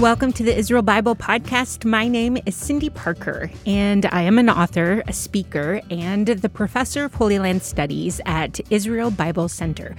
Welcome to the Israel Bible Podcast. My name is Cyndi Parker, and I am an author, a speaker, and the professor of Holy Land Studies at Israel Bible Center.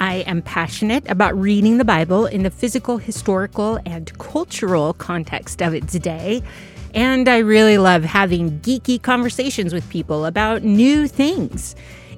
I am passionate about reading the Bible in the physical, historical, and cultural context of its day. And I really love having geeky conversations with people about new things.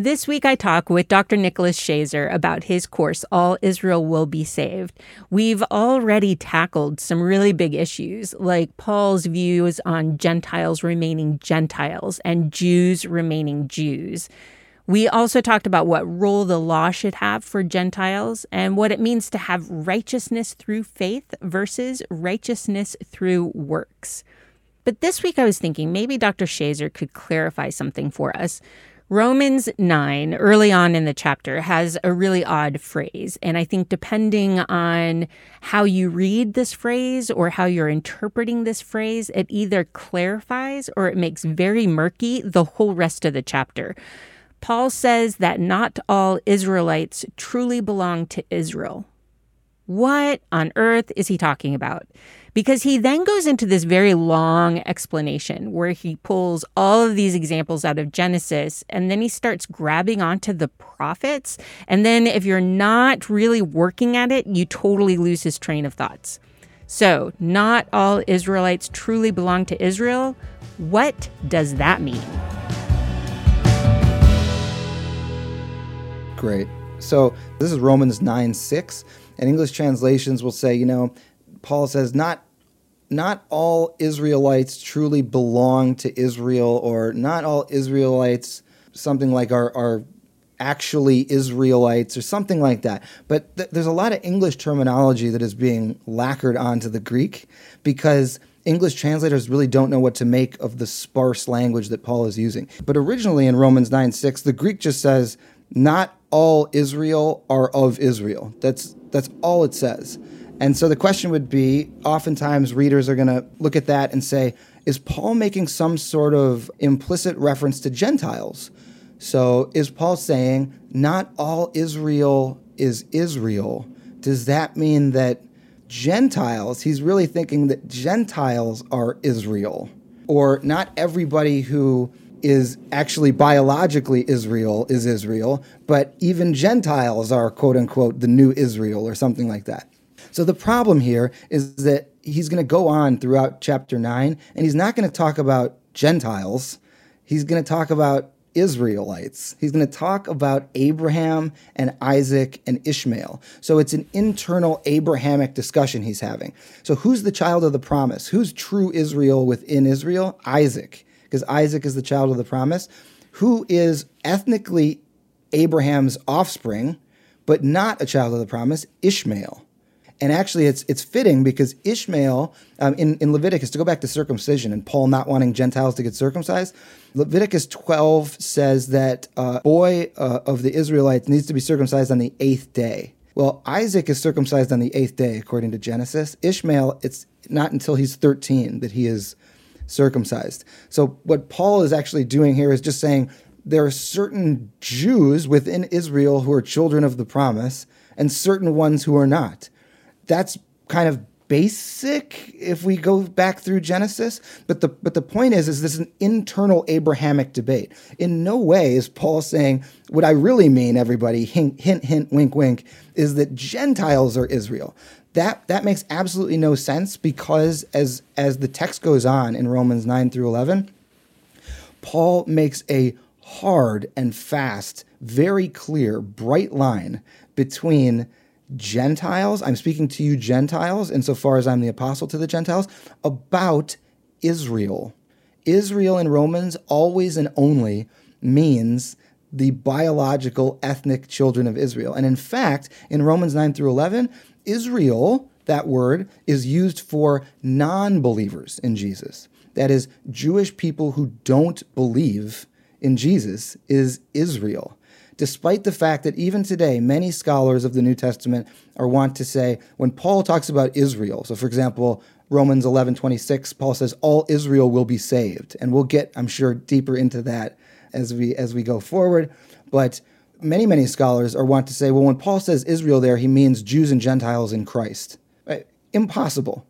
This week, I talk with Dr. Nicholas Schaser about his course, All Israel Will Be Saved. We've already tackled some really big issues, like Paul's views on Gentiles remaining Gentiles and Jews remaining Jews. We also talked about what role the law should have for Gentiles and what it means to have righteousness through faith versus righteousness through works. But this week I was thinking maybe Dr. Schaser could clarify something for us. Romans 9, early on in the chapter, has a really odd phrase. And I think depending on how you read this phrase or how you're interpreting this phrase, it either clarifies or it makes very murky the whole rest of the chapter. Paul says that not all Israelites truly belong to Israel. What on earth is he talking about? Because he then goes into this very long explanation where he pulls all of these examples out of Genesis and then he starts grabbing onto the prophets. And then if you're not really working at it, you totally lose his train of thoughts. So, not all Israelites truly belong to Israel. What does that mean? Great. So, this is Romans 9 6. And English translations will say, you know, Paul says, not not all Israelites truly belong to Israel, or not all Israelites, something like are, are actually Israelites, or something like that. But th- there's a lot of English terminology that is being lacquered onto the Greek because English translators really don't know what to make of the sparse language that Paul is using. But originally in Romans 9 6, the Greek just says, not all Israel are of Israel. That's, that's all it says. And so the question would be oftentimes readers are going to look at that and say, is Paul making some sort of implicit reference to Gentiles? So is Paul saying, not all Israel is Israel? Does that mean that Gentiles, he's really thinking that Gentiles are Israel? Or not everybody who is actually biologically Israel is Israel, but even Gentiles are quote unquote the new Israel or something like that. So the problem here is that he's going to go on throughout chapter 9 and he's not going to talk about Gentiles. He's going to talk about Israelites. He's going to talk about Abraham and Isaac and Ishmael. So it's an internal Abrahamic discussion he's having. So who's the child of the promise? Who's true Israel within Israel? Isaac, because Isaac is the child of the promise. Who is ethnically Abraham's offspring, but not a child of the promise? Ishmael. And actually, it's it's fitting because Ishmael um, in in Leviticus to go back to circumcision and Paul not wanting Gentiles to get circumcised. Leviticus 12 says that uh, boy uh, of the Israelites needs to be circumcised on the eighth day. Well, Isaac is circumcised on the eighth day, according to Genesis. Ishmael, it's not until he's 13 that he is circumcised. So, what Paul is actually doing here is just saying there are certain Jews within Israel who are children of the promise and certain ones who are not that's kind of basic if we go back through Genesis. But the but the point is, is this is an internal Abrahamic debate. In no way is Paul saying what I really mean, everybody, hint, hint, hint, wink, wink, is that Gentiles are Israel. That that makes absolutely no sense because as as the text goes on in Romans 9 through 11, Paul makes a hard and fast, very clear, bright line between Gentiles, I'm speaking to you, Gentiles, insofar as I'm the apostle to the Gentiles, about Israel. Israel in Romans always and only means the biological ethnic children of Israel. And in fact, in Romans 9 through 11, Israel, that word, is used for non believers in Jesus. That is, Jewish people who don't believe in Jesus is Israel. Despite the fact that even today, many scholars of the New Testament are want to say, when Paul talks about Israel, so for example, Romans 11 26, Paul says, All Israel will be saved. And we'll get, I'm sure, deeper into that as we as we go forward. But many, many scholars are want to say, well, when Paul says Israel there, he means Jews and Gentiles in Christ. Right? Impossible.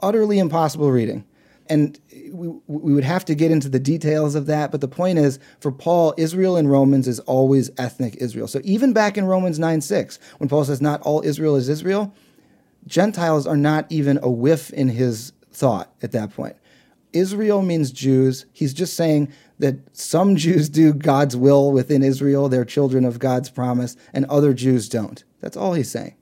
Utterly impossible reading. And we, we would have to get into the details of that. But the point is, for Paul, Israel in Romans is always ethnic Israel. So even back in Romans 9 6, when Paul says, not all Israel is Israel, Gentiles are not even a whiff in his thought at that point. Israel means Jews. He's just saying that some Jews do God's will within Israel, they're children of God's promise, and other Jews don't. That's all he's saying.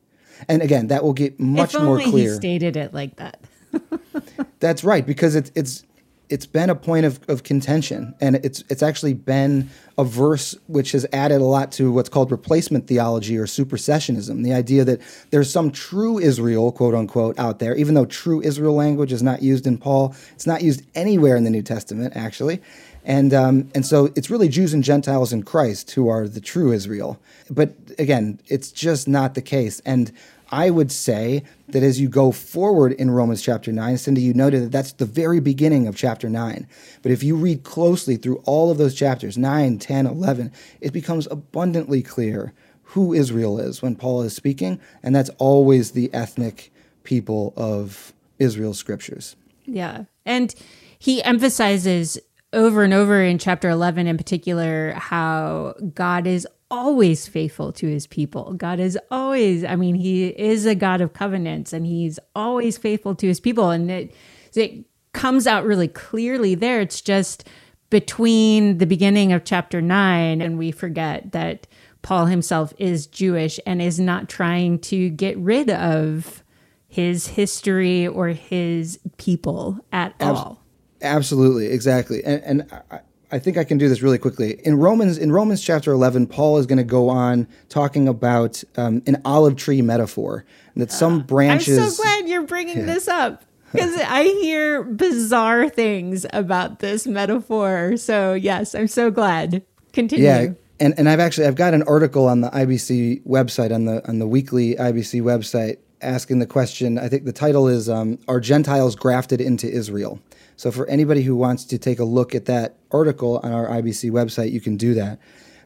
And again, that will get much if more only clear. He stated it like that. That's right, because it's it's it's been a point of, of contention, and it's it's actually been a verse which has added a lot to what's called replacement theology or supersessionism. The idea that there's some true Israel, quote unquote, out there, even though true Israel language is not used in Paul, it's not used anywhere in the New Testament, actually. And um, and so it's really Jews and Gentiles in Christ who are the true Israel. But again, it's just not the case. And I would say that as you go forward in Romans chapter 9, Cyndi, you noted that that's the very beginning of chapter 9. But if you read closely through all of those chapters, 9, 10, 11, it becomes abundantly clear who Israel is when Paul is speaking. And that's always the ethnic people of Israel's scriptures. Yeah. And he emphasizes over and over in chapter 11 in particular how God is always faithful to his people. God is always, I mean, he is a God of covenants and he's always faithful to his people. And it, it comes out really clearly there. It's just between the beginning of chapter nine and we forget that Paul himself is Jewish and is not trying to get rid of his history or his people at Abs- all. Absolutely, exactly. And, and I, I think I can do this really quickly. In Romans, in Romans chapter 11, Paul is going to go on talking about um, an olive tree metaphor, and that some branches. I'm so glad you're bringing yeah. this up because I hear bizarre things about this metaphor. So yes, I'm so glad. Continue. Yeah, and and I've actually I've got an article on the IBC website on the on the weekly IBC website asking the question. I think the title is um, "Are Gentiles grafted into Israel?" So for anybody who wants to take a look at that article on our IBC website, you can do that.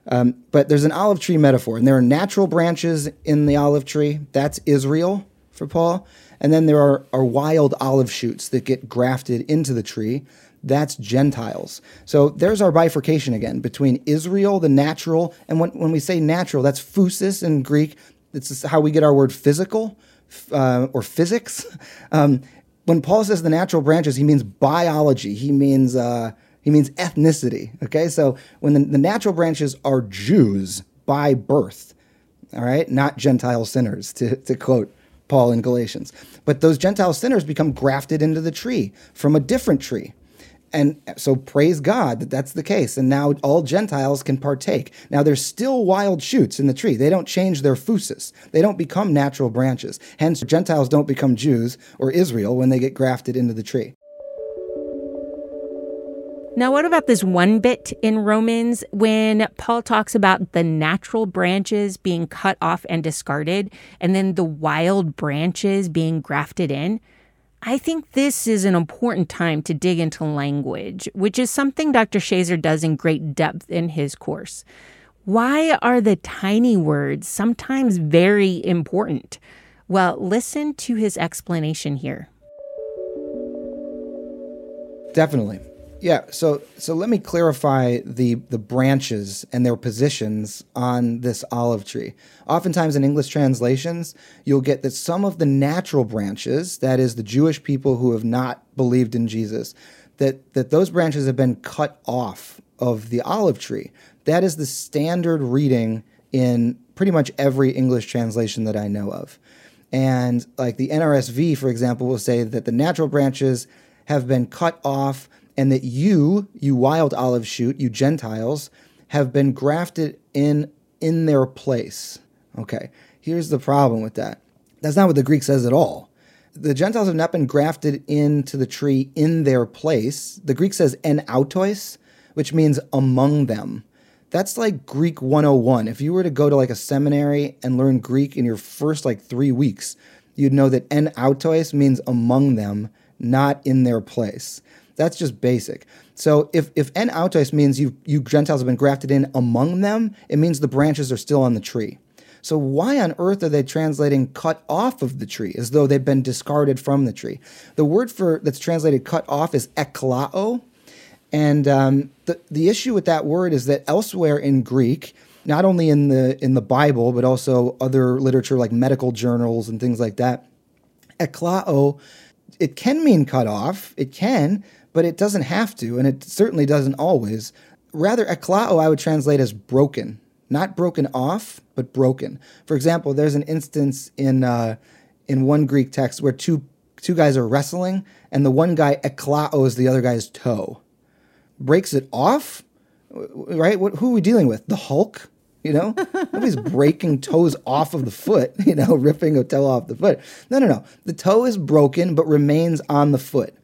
Um, but there's an olive tree metaphor, and there are natural branches in the olive tree. That's Israel for Paul. And then there are, are wild olive shoots that get grafted into the tree. That's Gentiles. So there's our bifurcation again between Israel, the natural, and when, when we say natural, that's physis in Greek. It's how we get our word physical uh, or physics. Um, when Paul says the natural branches, he means biology. He means uh, he means ethnicity. Okay, so when the, the natural branches are Jews by birth, all right, not Gentile sinners, to, to quote Paul in Galatians. But those Gentile sinners become grafted into the tree from a different tree. And so praise God that that's the case. And now all Gentiles can partake. Now there's still wild shoots in the tree. They don't change their physis. They don't become natural branches. Hence, Gentiles don't become Jews or Israel when they get grafted into the tree. Now, what about this one bit in Romans when Paul talks about the natural branches being cut off and discarded, and then the wild branches being grafted in? I think this is an important time to dig into language, which is something Dr. Schaser does in great depth in his course. Why are the tiny words sometimes very important? Well, listen to his explanation here. Definitely. Yeah, so so let me clarify the the branches and their positions on this olive tree. Oftentimes in English translations, you'll get that some of the natural branches, that is the Jewish people who have not believed in Jesus, that that those branches have been cut off of the olive tree. That is the standard reading in pretty much every English translation that I know of. And like the NRSV, for example, will say that the natural branches have been cut off and that you, you wild olive shoot, you Gentiles, have been grafted in in their place. Okay, here's the problem with that. That's not what the Greek says at all. the Gentiles have not been grafted into the tree in their place. The Greek says en autois, which means among them. That's like Greek 101. If you were to go to like a seminary and learn Greek in your first like three weeks, you'd know that en autois means among them, not in their place. That's just basic. So if, if en autois means you, you Gentiles have been grafted in among them, it means the branches are still on the tree. So why on earth are they translating cut off of the tree as though they've been discarded from the tree? The word for that's translated cut off is eklao. And um, the, the issue with that word is that elsewhere in Greek, not only in the in the Bible, but also other literature like medical journals and things like that, eklao, it can mean cut off. It can, but it doesn't have to, and it certainly doesn't always. Rather, eklao I would translate as broken, not broken off, but broken. For example, there's an instance in uh, in one Greek text where two two guys are wrestling, and the one guy eklaos the other guy's toe, breaks it off. Right? What, who are we dealing with? The Hulk? You know, nobody's breaking toes off of the foot. You know, ripping a toe off the foot. No, no, no. The toe is broken but remains on the foot.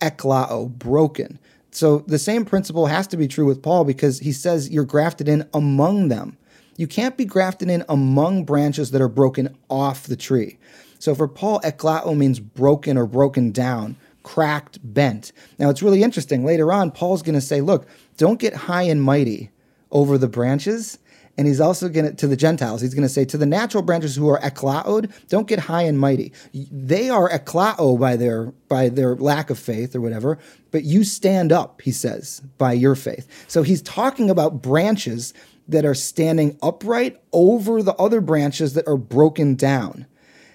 Eklao, broken. So the same principle has to be true with Paul because he says you're grafted in among them. You can't be grafted in among branches that are broken off the tree. So for Paul, eklao means broken or broken down, cracked, bent. Now it's really interesting. Later on, Paul's going to say, look, don't get high and mighty over the branches. And he's also going to, to the Gentiles, he's going to say, to the natural branches who are eklaod, don't get high and mighty. They are eklao by their, by their lack of faith or whatever, but you stand up, he says, by your faith. So he's talking about branches that are standing upright over the other branches that are broken down.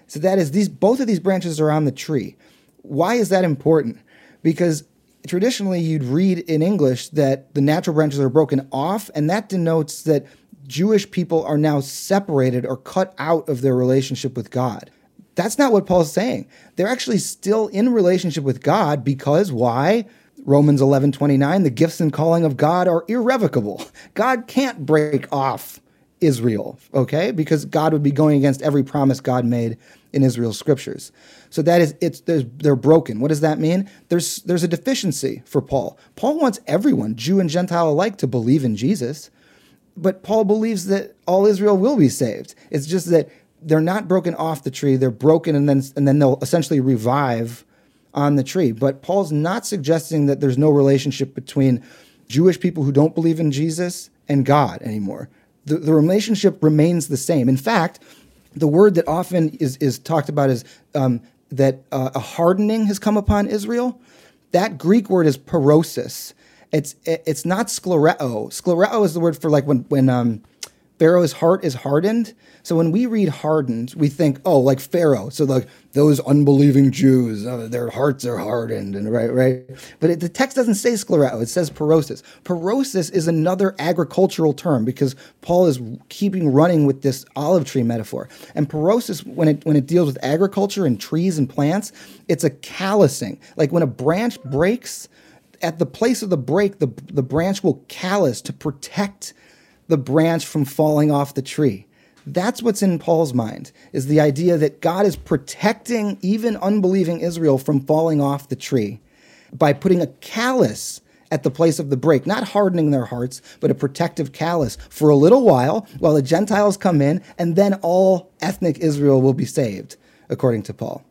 So that is these both of these branches are on the tree. Why is that important? Because traditionally you'd read in English that the natural branches are broken off, and that denotes that Jewish people are now separated or cut out of their relationship with God. That's not what Paul's saying. They're actually still in relationship with God because why? Romans 11:29 the gifts and calling of God are irrevocable. God can't break off Israel, okay? Because God would be going against every promise God made in Israel's scriptures. So that is it's they're broken. What does that mean? There's there's a deficiency for Paul. Paul wants everyone, Jew and Gentile alike to believe in Jesus. But Paul believes that all Israel will be saved. It's just that they're not broken off the tree, they're broken and then and then they'll essentially revive on the tree. But Paul's not suggesting that there's no relationship between Jewish people who don't believe in Jesus and God anymore. The, the relationship remains the same. In fact, the word that often is, is talked about is um, that uh, a hardening has come upon Israel. That Greek word is parosis. It's it's not sclereo. Sclereo is the word for like when when um, Pharaoh's heart is hardened. So when we read hardened, we think, oh, like Pharaoh. So like those unbelieving Jews, uh, their hearts are hardened, and right, right. But it, the text doesn't say sclereo; it says parosis. Parosis is another agricultural term because Paul is keeping running with this olive tree metaphor. And parosis, when it when it deals with agriculture and trees and plants, it's a callousing. Like when a branch breaks, at the place of the break, the the branch will callous to protect the branch from falling off the tree. That's what's in Paul's mind, is the idea that God is protecting even unbelieving Israel from falling off the tree by putting a callus at the place of the break, not hardening their hearts, but a protective callus for a little while while the Gentiles come in, and then all ethnic Israel will be saved, according to Paul.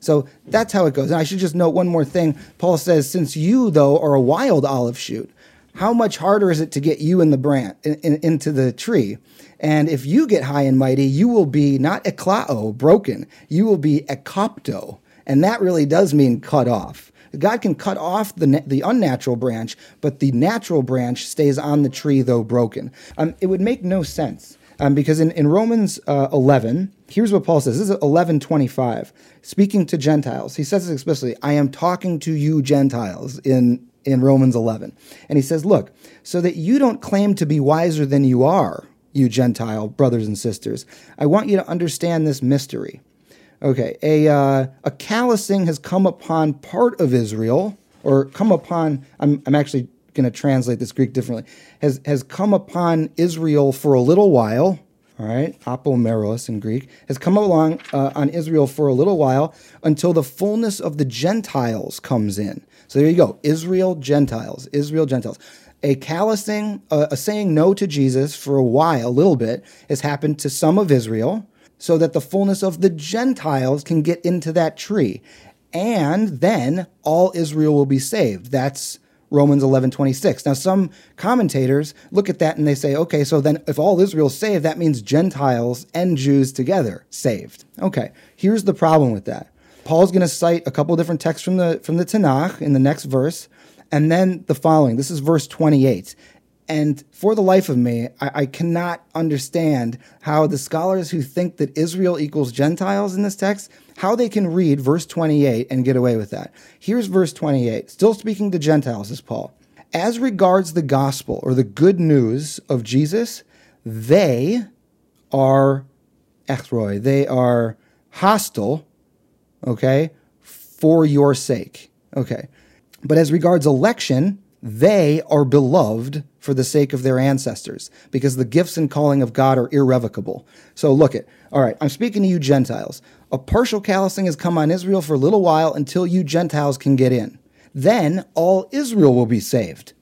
So that's how it goes. And I should just note one more thing. Paul says, Since you, though, are a wild olive shoot, how much harder is it to get you in the branch in, in, into the tree? And if you get high and mighty, you will be not eklao, broken. You will be ekopto, and that really does mean cut off. God can cut off the the unnatural branch, but the natural branch stays on the tree though broken. Um, it would make no sense um, because in, in Romans uh, 11, here's what Paul says. This is 11:25, speaking to Gentiles. He says explicitly, "I am talking to you Gentiles." In in Romans 11. And he says, Look, so that you don't claim to be wiser than you are, you Gentile brothers and sisters, I want you to understand this mystery. Okay, a, uh, a callousing has come upon part of Israel, or come upon, I'm, I'm actually going to translate this Greek differently, has, has come upon Israel for a little while, all right, apomeros in Greek, has come along uh, on Israel for a little while until the fullness of the Gentiles comes in. So there you go, Israel, Gentiles, Israel, Gentiles. A callousing, uh, a saying no to Jesus for a while, a little bit, has happened to some of Israel so that the fullness of the Gentiles can get into that tree. And then all Israel will be saved. That's Romans 11, 26. Now, some commentators look at that and they say, okay, so then if all Israel's saved, that means Gentiles and Jews together saved. Okay, here's the problem with that. Paul's going to cite a couple different texts from the, from the Tanakh in the next verse, and then the following. This is verse 28. And for the life of me, I, I, cannot understand how the scholars who think that Israel equals Gentiles in this text, how they can read verse 28 and get away with that. Here's verse 28, still speaking to Gentiles, is Paul. As regards the gospel or the good news of Jesus, they are echroi, they are hostile, okay, for your sake. Okay. But as regards election, they are beloved for the sake of their ancestors, because the gifts and calling of God are irrevocable. So look at, all right, I'm speaking to you Gentiles. A partial callousing has come on Israel for a little while until you Gentiles can get in. Then all Israel will be saved.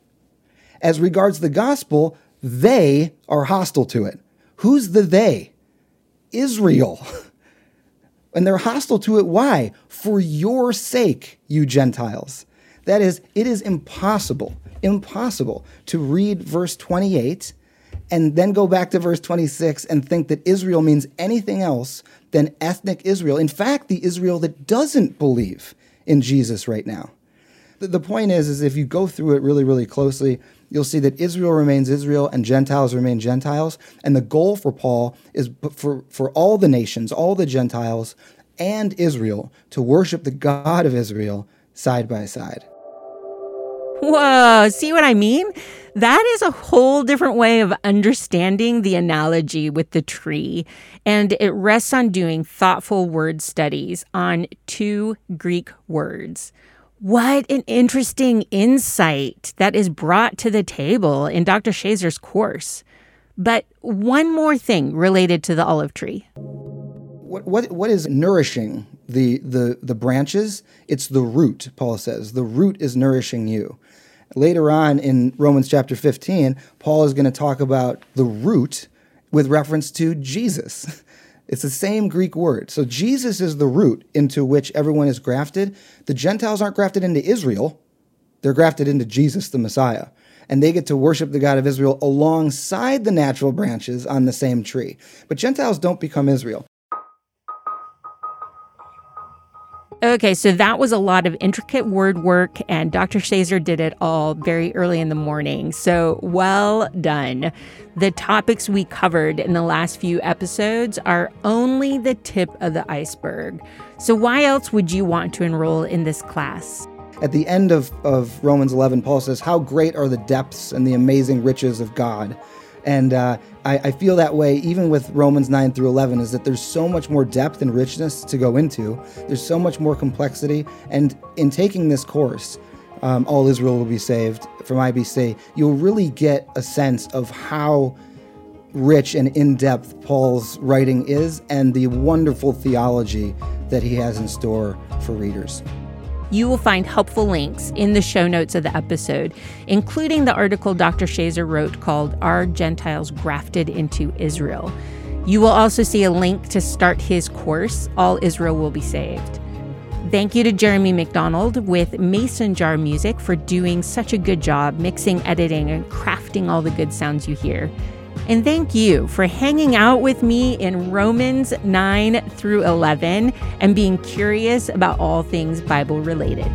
As regards the gospel, they are hostile to it. Who's the they? Israel. and they're hostile to it. Why? For your sake, you Gentiles. That is, it is impossible, impossible to read verse 28 and then go back to verse 26 and think that Israel means anything else than ethnic Israel. In fact, the Israel that doesn't believe in Jesus right now. The point is, is if you go through it really, really closely, you'll see that Israel remains Israel and Gentiles remain Gentiles. And the goal for Paul is for, for all the nations, all the Gentiles, and Israel to worship the God of Israel side by side. Whoa, see what I mean? That is a whole different way of understanding the analogy with the tree. And it rests on doing thoughtful word studies on two Greek words. What an interesting insight that is brought to the table in Dr. Schaser's course. But one more thing related to the olive tree. What, what, what is nourishing the, the, the branches? It's the root, Paul says. The root is nourishing you. Later on in Romans chapter 15, Paul is going to talk about the root with reference to Jesus. It's the same Greek word. So Jesus is the root into which everyone is grafted. The Gentiles aren't grafted into Israel, they're grafted into Jesus, the Messiah. And they get to worship the God of Israel alongside the natural branches on the same tree. But Gentiles don't become Israel. Okay, so that was a lot of intricate word work, and Dr. Schaser did it all very early in the morning. So well done. The topics we covered in the last few episodes are only the tip of the iceberg. So, why else would you want to enroll in this class? At the end of, of Romans 11, Paul says, How great are the depths and the amazing riches of God. And uh, I, I, feel that way even with Romans 9 through 11 is that there's so much more depth and richness to go into. There's so much more complexity. And in taking this course, um, All Israel Will Be Saved from IBC, you'll really get a sense of how rich and in depth Paul's writing is and the wonderful theology that he has in store for readers. You will find helpful links in the show notes of the episode, including the article Dr. Schaser wrote called Are Gentiles Grafted into Israel? You will also see a link to start his course, All Israel Will Be Saved. Thank you to Jeremy McDonald with Mason Jar Music for doing such a good job mixing, editing, and crafting all the good sounds you hear. And thank you for hanging out with me in Romans 9 through 11 and being curious about all things Bible related.